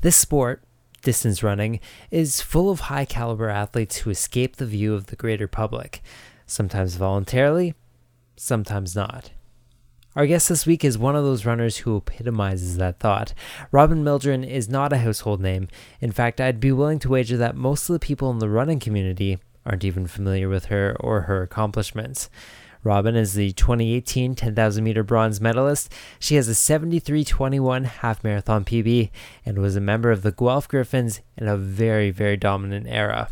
This sport, distance running, is full of high caliber athletes who escape the view of the greater public, sometimes voluntarily, sometimes not. Our guest this week is one of those runners who epitomizes that thought. Robin Mildren is not a household name. In fact, I'd be willing to wager that most of the people in the running community aren't even familiar with her or her accomplishments. Robyn is the 2018 10,000 meter bronze medalist. She has a 73.21 half marathon PB and was a member of the Guelph Gryphons in a very, very dominant era.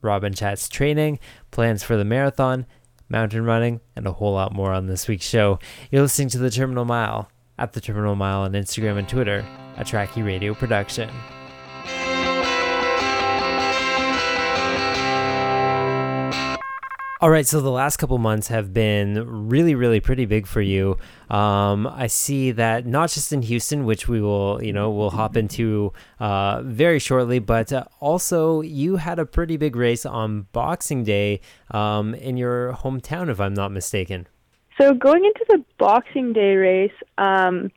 Robin chats training, plans for the marathon, mountain running, and a whole lot more on this week's show. You're listening to The Terminal Mile at The Terminal Mile on Instagram and Twitter, a Trackie Radio production. All right, so the last couple months have been really, really pretty big for you. Um, I see that not just in Houston, which we will, you know, we'll hop into uh, very shortly, but uh, also you had a pretty big race on Boxing Day um, in your hometown, if I'm not mistaken. So going into the Boxing Day race, um,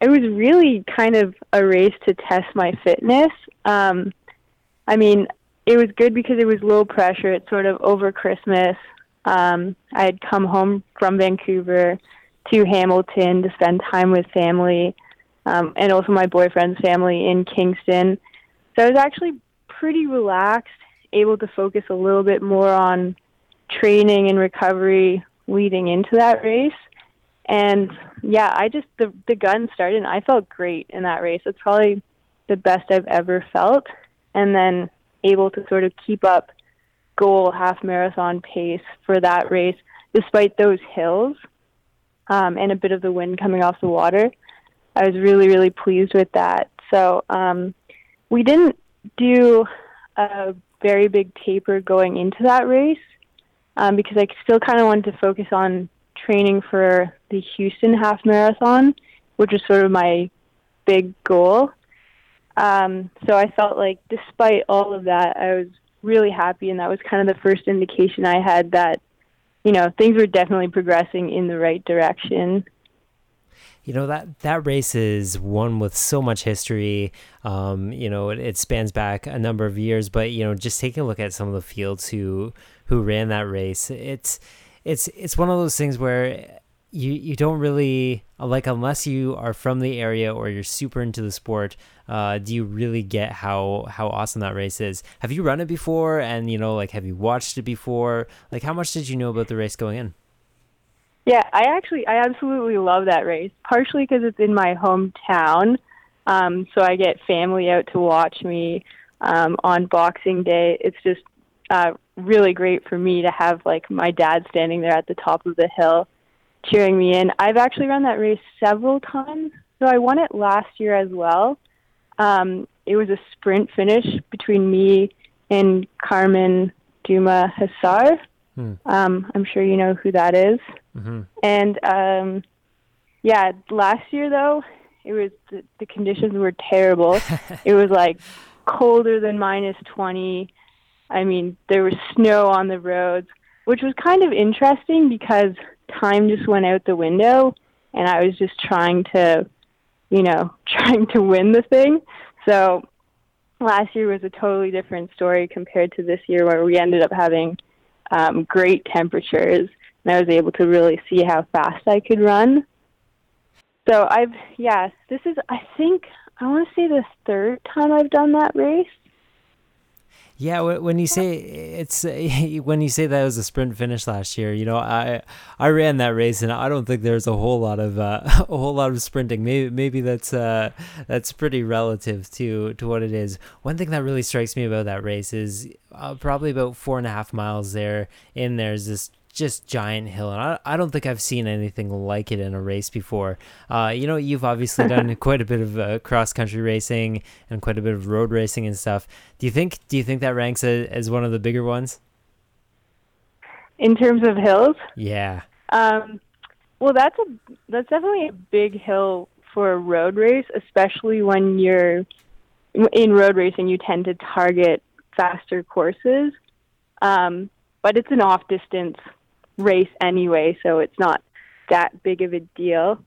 it was really kind of a race to test my fitness. Um, I mean, it was good because it was low pressure. It's sort of over Christmas. Um, I had come home from Vancouver to Hamilton to spend time with family um, and also my boyfriend's family in Kingston. So I was actually pretty relaxed, able to focus a little bit more on training and recovery leading into that race. And yeah, I just the the gun started and I felt great in that race. It's probably the best I've ever felt. And then able to sort of keep up goal half marathon pace for that race despite those hills um, and a bit of the wind coming off the water. I was really, really pleased with that. So um, we didn't do a very big taper going into that race um, because I still kind of wanted to focus on training for the Houston half marathon, which was sort of my big goal. Um, so I felt like, despite all of that, I was really happy, and that was kind of the first indication I had that, you know, things were definitely progressing in the right direction. You know that that race is one with so much history. Um, you know, it, it spans back a number of years, but you know, just taking a look at some of the fields who who ran that race, it's it's it's one of those things where you you don't really like unless you are from the area or you're super into the sport uh, do you really get how how awesome that race is have you run it before and you know like have you watched it before like how much did you know about the race going in yeah i actually i absolutely love that race partially because it's in my hometown um, so i get family out to watch me um, on boxing day it's just uh, really great for me to have like my dad standing there at the top of the hill cheering me in. I've actually run that race several times. So I won it last year as well. Um, it was a sprint finish between me and Carmen Duma Hassar. Hmm. Um, I'm sure you know who that is. Mm-hmm. And um, yeah, last year though, it was the, the conditions were terrible. it was like colder than minus 20. I mean, there was snow on the roads, which was kind of interesting because time just went out the window and I was just trying to, you know, trying to win the thing. So last year was a totally different story compared to this year where we ended up having um, great temperatures and I was able to really see how fast I could run. So I've, yeah, this is, I think, I want to say the third time I've done that race. Yeah, when you say it's when you say that was a sprint finish last year, you know, I I ran that race and I don't think there's a whole lot of uh, a whole lot of sprinting. Maybe maybe that's uh that's pretty relative to to what it is. One thing that really strikes me about that race is uh, probably about four and a half miles there in there's this just giant hill, and I, I don't think I've seen anything like it in a race before. Uh, you know, you've obviously done quite a bit of uh, cross country racing and quite a bit of road racing and stuff. Do you think do you think that ranks a, as one of the bigger ones? In terms of hills? Yeah. Um, well, that's a that's definitely a big hill for a road race, especially when you're in road racing. You tend to target faster courses, um, but it's an off distance race anyway, so it's not that big of a deal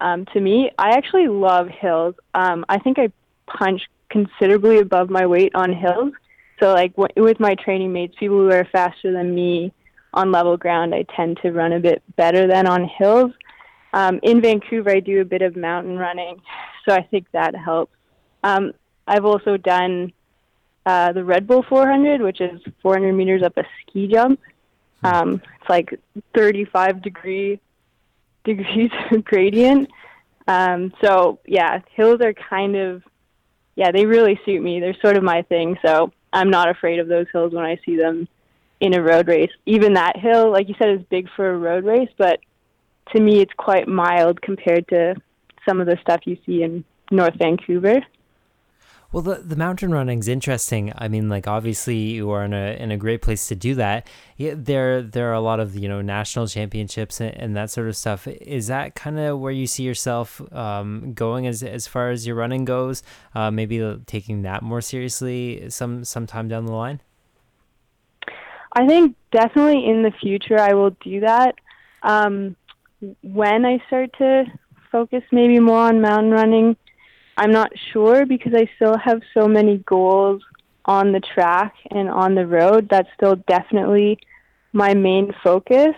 um, to me. I actually love hills. Um, I think I punch considerably above my weight on hills. So like w- with my training mates, people who are faster than me on level ground, I tend to run a bit better than on hills. Um, in Vancouver, I do a bit of mountain running, so I think that helps. Um, I've also done uh, the Red Bull 400, which is 400 meters up a ski jump. Um, it's like 35 degree degrees gradient. Um, so yeah, hills are kind of yeah, they really suit me. They're sort of my thing. So I'm not afraid of those hills when I see them in a road race. Even that hill, like you said, is big for a road race, but to me, it's quite mild compared to some of the stuff you see in North Vancouver. Well, the the mountain running's interesting. I mean, like obviously you are in a in a great place to do that. Yeah, there there are a lot of you know national championships and, and that sort of stuff. Is that kind of where you see yourself um, going as as far as your running goes? Uh, maybe taking that more seriously some sometime down the line. I think definitely in the future I will do that. Um, when I start to focus maybe more on mountain running I'm not sure because I still have so many goals on the track and on the road. That's still definitely my main focus.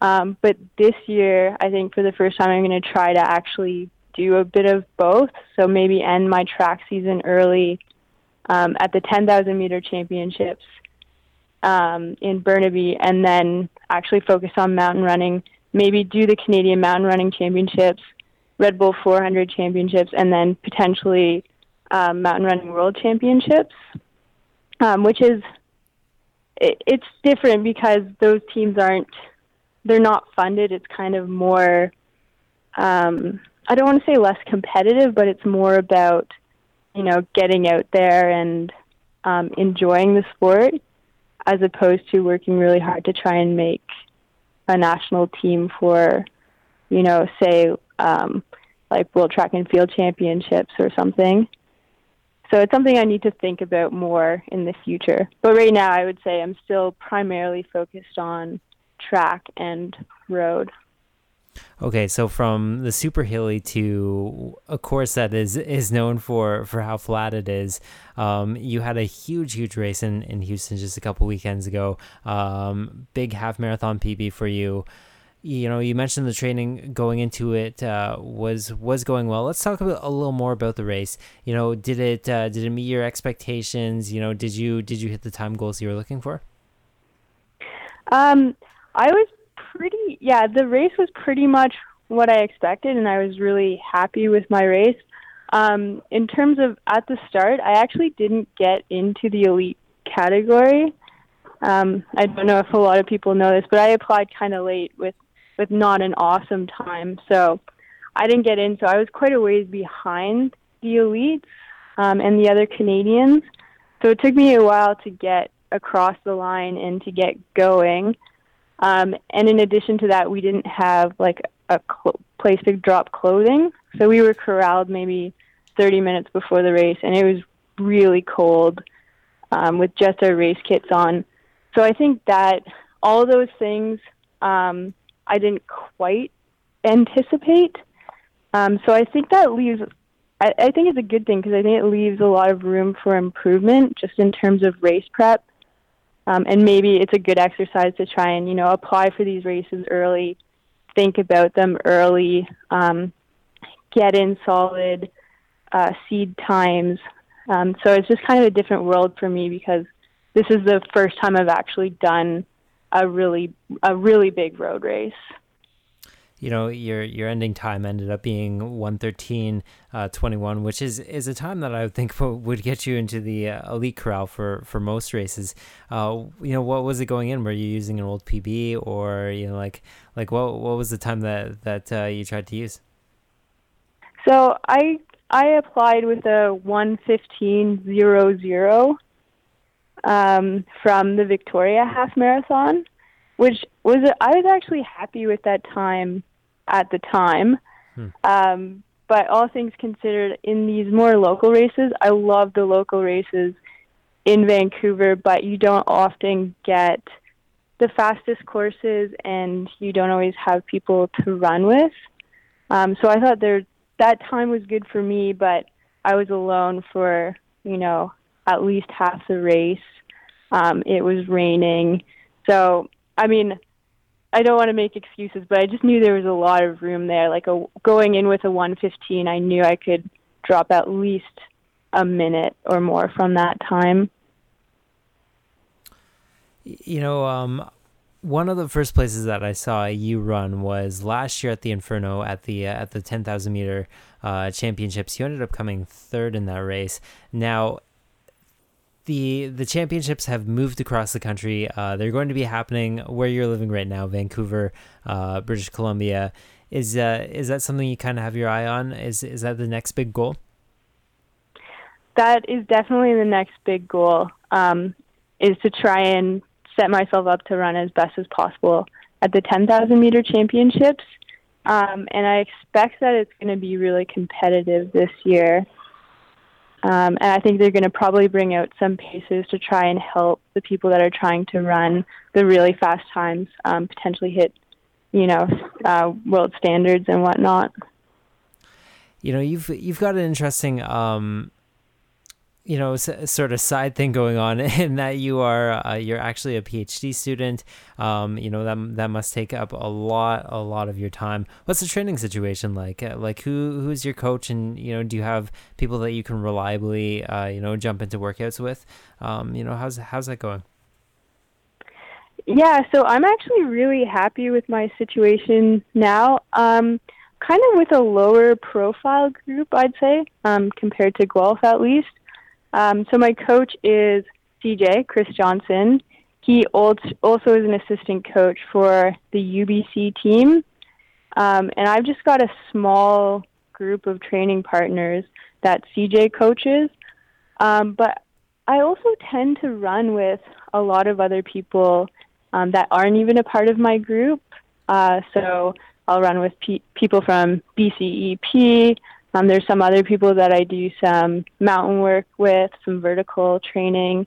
Um, but this year, I think for the first time, I'm going to try to actually do a bit of both. So maybe end my track season early um, at the 10,000 meter championships um, in Burnaby and then actually focus on mountain running. Maybe do the Canadian Mountain Running Championships Red Bull 400 championships, and then potentially um, mountain running world championships, um, which is it, it's different because those teams aren't they're not funded. It's kind of more um, I don't want to say less competitive, but it's more about you know getting out there and um, enjoying the sport as opposed to working really hard to try and make a national team for you know say um, like World Track and Field Championships or something. So it's something I need to think about more in the future. But right now, I would say I'm still primarily focused on track and road. Okay, so from the super hilly to a course that is is known for for how flat it is, um, you had a huge huge race in in Houston just a couple weekends ago. Um, big half marathon PB for you you know you mentioned the training going into it uh, was was going well. Let's talk about, a little more about the race. You know did it uh, did it meet your expectations? You know did you did you hit the time goals you were looking for? Um i was pretty yeah the race was pretty much what i expected and i was really happy with my race. Um in terms of at the start i actually didn't get into the elite category. Um, I don't know if a lot of people know this, but I applied kind of late with with not an awesome time. So I didn't get in, so I was quite a ways behind the elites um, and the other Canadians. So it took me a while to get across the line and to get going. Um, and in addition to that, we didn't have like a cl- place to drop clothing, so we were corralled maybe 30 minutes before the race, and it was really cold um, with just our race kits on. So I think that all those things um, I didn't quite anticipate. Um, so I think that leaves, I, I think it's a good thing because I think it leaves a lot of room for improvement just in terms of race prep. Um, and maybe it's a good exercise to try and, you know, apply for these races early, think about them early, um, get in solid uh, seed times. Um, so it's just kind of a different world for me because this is the first time I've actually done a really a really big road race. You know, your your ending time ended up being 113 uh, 21, which is is a time that I would think would get you into the uh, elite corral for for most races. Uh, you know, what was it going in? Were you using an old PB or you know like like what what was the time that that uh, you tried to use? So I I applied with a 115.00 um, from the Victoria Half Marathon, which was I was actually happy with that time at the time. Hmm. Um, but all things considered, in these more local races, I love the local races in Vancouver, but you don't often get the fastest courses, and you don't always have people to run with. Um, so I thought there that time was good for me, but I was alone for you know at least half the race. Um, it was raining, so I mean, I don't want to make excuses, but I just knew there was a lot of room there. Like a, going in with a 115, I knew I could drop at least a minute or more from that time. You know, um, one of the first places that I saw you run was last year at the Inferno at the uh, at the 10,000 meter uh, championships. You ended up coming third in that race. Now, the the championships have moved across the country. Uh, they're going to be happening where you're living right now, Vancouver, uh, British Columbia. Is uh, is that something you kind of have your eye on? Is is that the next big goal? That is definitely the next big goal. Um, is to try and set myself up to run as best as possible at the 10,000 meter championships. Um, and I expect that it's going to be really competitive this year. Um, and I think they're going to probably bring out some paces to try and help the people that are trying to run the really fast times um, potentially hit, you know, uh, world standards and whatnot. You know, you've you've got an interesting um, you know sort of side thing going on in that you are uh, you're actually a PhD student. Um, you know that that must take up a lot a lot of your time. What's the training situation like? Uh, like who who's your coach, and you know do you have people that you can reliably uh, you know jump into workouts with? Um, you know how's how's that going? Yeah, so I'm actually really happy with my situation now. Um, kind of with a lower profile group, I'd say, um, compared to Guelph at least. Um, so my coach is CJ, Chris Johnson. He also is an assistant coach for the UBC team. Um, and I've just got a small group of training partners that CJ coaches. Um, but I also tend to run with a lot of other people um, that aren't even a part of my group. Uh, so I'll run with pe- people from BCEP, um, there's some other people that I do some mountain work with, some vertical training.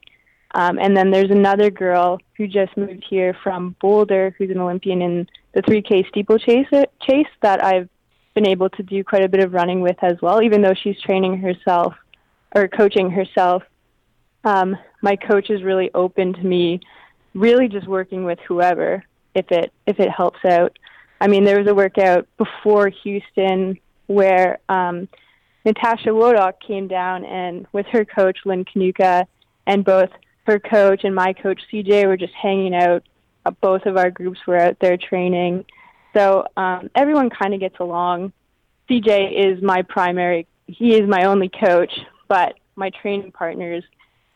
Um, and then there's another girl who just moved here from Boulder, who's an Olympian in the 3K steeplechase chase that I've been able to do quite a bit of running with as well, even though she's training herself or coaching herself. Um, my coach is really open to me really just working with whoever if it if it helps out. I mean, there was a workout before Houston where um, Natasha Wodak came down and with her coach Lynn Kanuka and both her coach and my coach CJ were just hanging out. Uh, both of our groups were out there training, so um, everyone kind of gets along. CJ is my primary; he is my only coach, but my training partners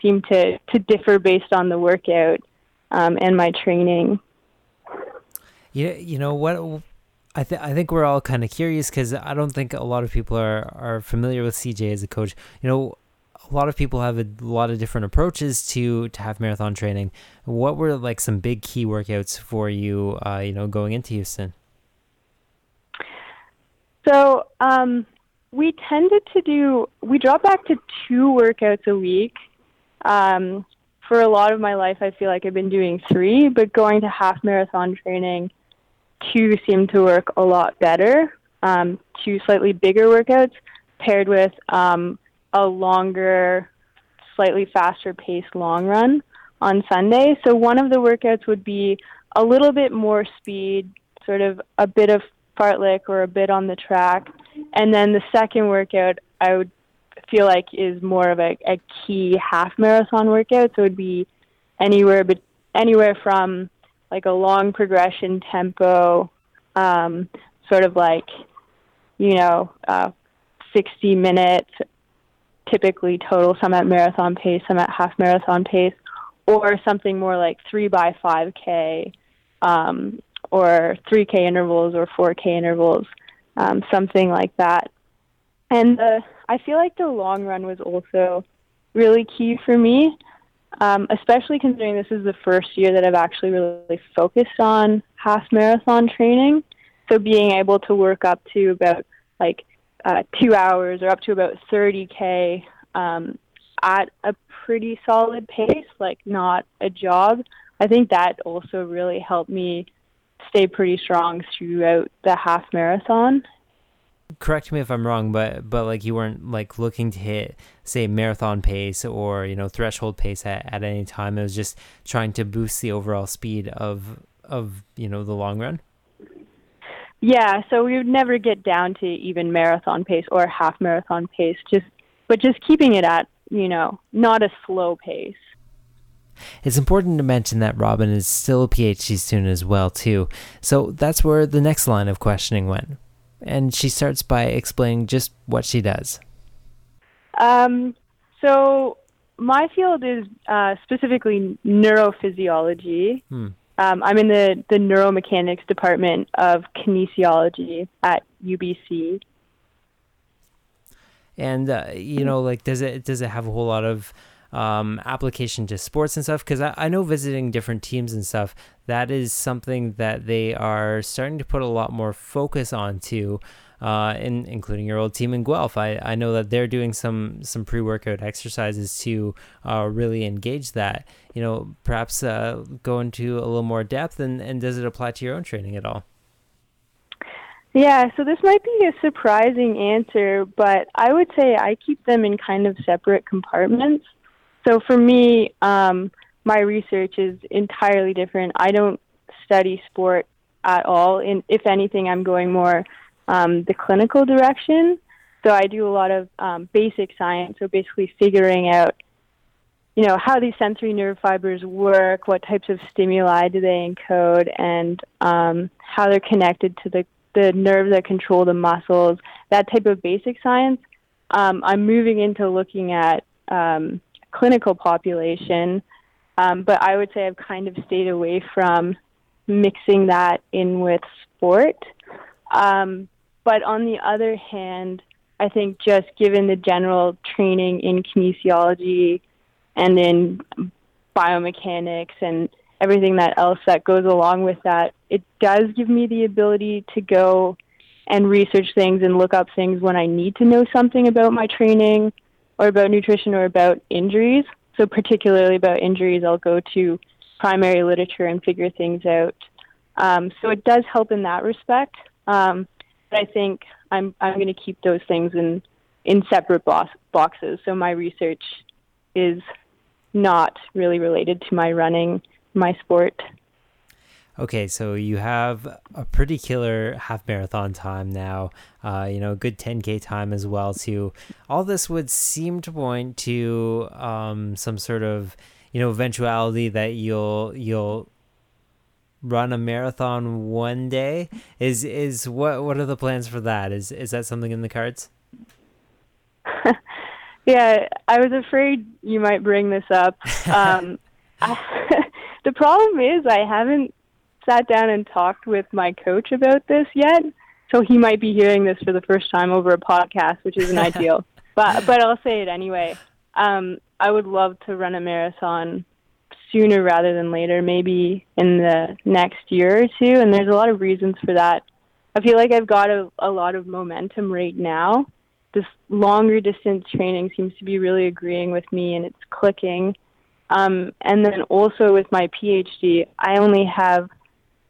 seem to to differ based on the workout um, and my training. Yeah, you know what I, th- I think we're all kind of curious because I don't think a lot of people are, are familiar with CJ as a coach. You know, a lot of people have a lot of different approaches to to half marathon training. What were like some big key workouts for you? Uh, you know, going into Houston. So um, we tended to do. We dropped back to two workouts a week. Um, for a lot of my life, I feel like I've been doing three, but going to half marathon training two seem to work a lot better. Um, two slightly bigger workouts paired with um, a longer, slightly faster paced long run on Sunday. So one of the workouts would be a little bit more speed, sort of a bit of fartlek or a bit on the track. And then the second workout I would feel like is more of a, a key half marathon workout. So it would be anywhere but anywhere from like a long progression tempo, um, sort of like, you know, uh, 60 minutes, typically total, some at marathon pace, some at half marathon pace, or something more like 3 by 5K, um, or 3K intervals or 4K intervals, um, something like that. And the, I feel like the long run was also really key for me um, especially considering this is the first year that I've actually really focused on half marathon training. So being able to work up to about like uh, two hours or up to about 30K um, at a pretty solid pace, like not a jog, I think that also really helped me stay pretty strong throughout the half marathon. Correct me if I'm wrong, but but like you weren't like looking to hit say marathon pace or you know threshold pace at, at any time. It was just trying to boost the overall speed of of you know the long run. Yeah, so we would never get down to even marathon pace or half marathon pace. Just but just keeping it at you know not a slow pace. It's important to mention that Robin is still a PhD student as well too. So that's where the next line of questioning went and she starts by explaining just what she does. Um, so my field is uh, specifically neurophysiology. Hmm. Um, I'm in the, the neuromechanics department of kinesiology at UBC. And uh, you know, like, does it does it have a whole lot of um, application to sports and stuff because I, I know visiting different teams and stuff that is something that they are starting to put a lot more focus on too uh, in, including your old team in Guelph. I, I know that they're doing some some pre workout exercises to uh, really engage that. You know, perhaps uh, go into a little more depth and, and does it apply to your own training at all? Yeah, so this might be a surprising answer, but I would say I keep them in kind of separate compartments. So for me, um, my research is entirely different. I don't study sport at all. If anything, I'm going more um, the clinical direction. So I do a lot of um, basic science. So basically figuring out, you know, how these sensory nerve fibers work, what types of stimuli do they encode, and um, how they're connected to the, the nerves that control the muscles, that type of basic science. Um, I'm moving into looking at um, clinical population. Um, but I would say I've kind of stayed away from mixing that in with sport. Um, but on the other hand, I think just given the general training in kinesiology and in biomechanics and everything that else that goes along with that, it does give me the ability to go and research things and look up things when I need to know something about my training or about nutrition or about injuries. So, particularly about injuries, I'll go to primary literature and figure things out. Um, so, it does help in that respect. Um, but I think I'm, I'm going to keep those things in, in separate box, boxes. So, my research is not really related to my running, my sport. Okay, so you have a pretty killer half marathon time now. Uh, you know, good 10k time as well too. All this would seem to point to um, some sort of you know eventuality that you'll you'll run a marathon one day. Is is what what are the plans for that? Is is that something in the cards? yeah, I was afraid you might bring this up. Um, I, the problem is I haven't sat down and talked with my coach about this yet, so he might be hearing this for the first time over a podcast, which isn't ideal. But but I'll say it anyway. Um, I would love to run a marathon sooner rather than later, maybe in the next year or two. And there's a lot of reasons for that. I feel like I've got a, a lot of momentum right now. This longer distance training seems to be really agreeing with me and it's clicking. Um, and then also with my PhD, I only have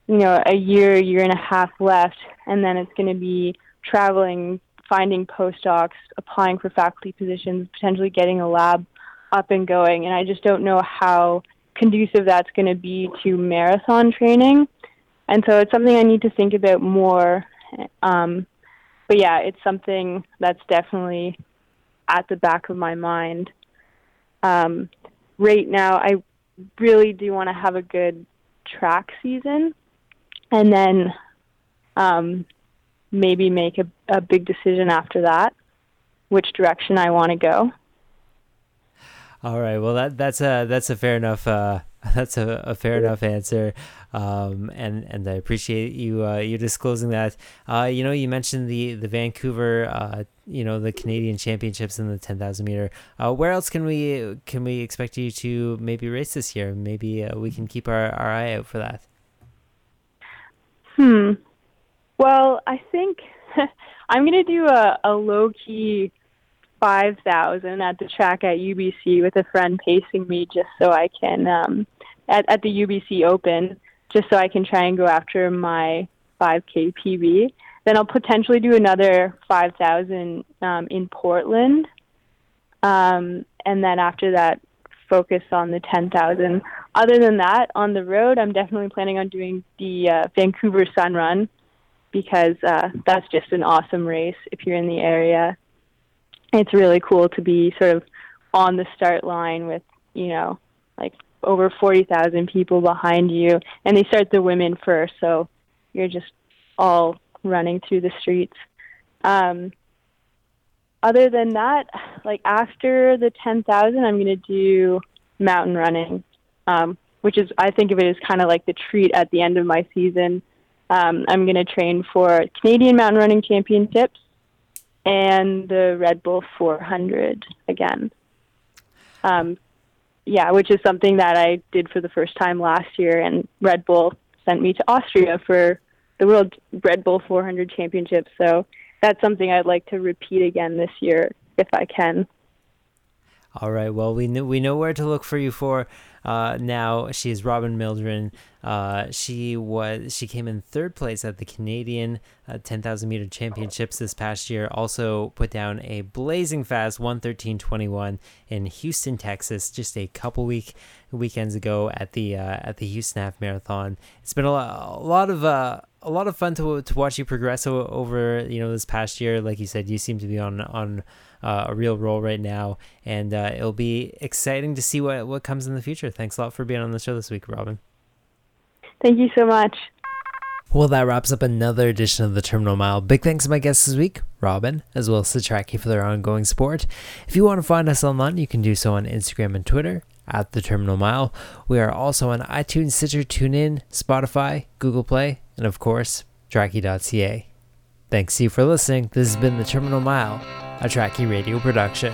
you know, a year, year and a half left, and then it's going to be traveling, finding postdocs, applying for faculty positions, potentially getting a lab up and going. And I just don't know how conducive that's going to be to marathon training. And so it's something I need to think about more. Um, but yeah, it's something that's definitely at the back of my mind. Um, right now, I really do want to have a good track season and then um, maybe make a, a big decision after that, which direction I want to go. All right. Well, that that's a that's a fair enough uh, that's a, a fair enough answer, um, and and I appreciate you uh, you disclosing that. Uh, you know, you mentioned the the Vancouver, uh, you know, the Canadian Championships in the ten thousand meter. Uh, where else can we can we expect you to maybe race this year? Maybe uh, we can keep our, our eye out for that. Hmm. Well, I think I'm going to do a, a low key 5,000 at the track at UBC with a friend pacing me just so I can, um, at, at the UBC Open, just so I can try and go after my 5K PB. then I'll potentially do another 5,000 um, in Portland. Um, and then after that, focus on the 10,000. Other than that, on the road, I'm definitely planning on doing the uh, Vancouver Sun Run because uh, that's just an awesome race if you're in the area. It's really cool to be sort of on the start line with, you know, like over 40,000 people behind you. And they start the women first, so you're just all running through the streets. Um, other than that, like after the 10,000, I'm going to do mountain running, um, which is, I think of it as kind of like the treat at the end of my season. Um, I'm going to train for Canadian Mountain Running Championships and the Red Bull 400 again. Um, yeah, which is something that I did for the first time last year, and Red Bull sent me to Austria for the World Red Bull 400 Championship. So that's something I'd like to repeat again this year if I can. All right. Well, we know we know where to look for you for. Uh, now is Robin Mildren. Uh, she was she came in third place at the Canadian uh, 10,000 meter championships this past year. Also put down a blazing fast 113.21 in Houston, Texas, just a couple week weekends ago at the uh, at the Houston Half Marathon. It's been a lot, a lot of uh, a lot of fun to to watch you progress over you know this past year. Like you said, you seem to be on on uh, a real roll right now, and uh, it'll be exciting to see what what comes in the future. Thanks a lot for being on the show this week, Robin. Thank you so much. Well, that wraps up another edition of the Terminal Mile. Big thanks to my guests this week, Robin, as well as Satraki for their ongoing support. If you want to find us online, you can do so on Instagram and Twitter at the Terminal Mile. We are also on iTunes, Stitcher, TuneIn, Spotify, Google Play, and of course, Trackie.ca. Thanks to you for listening. This has been the Terminal Mile, a Trackie radio production.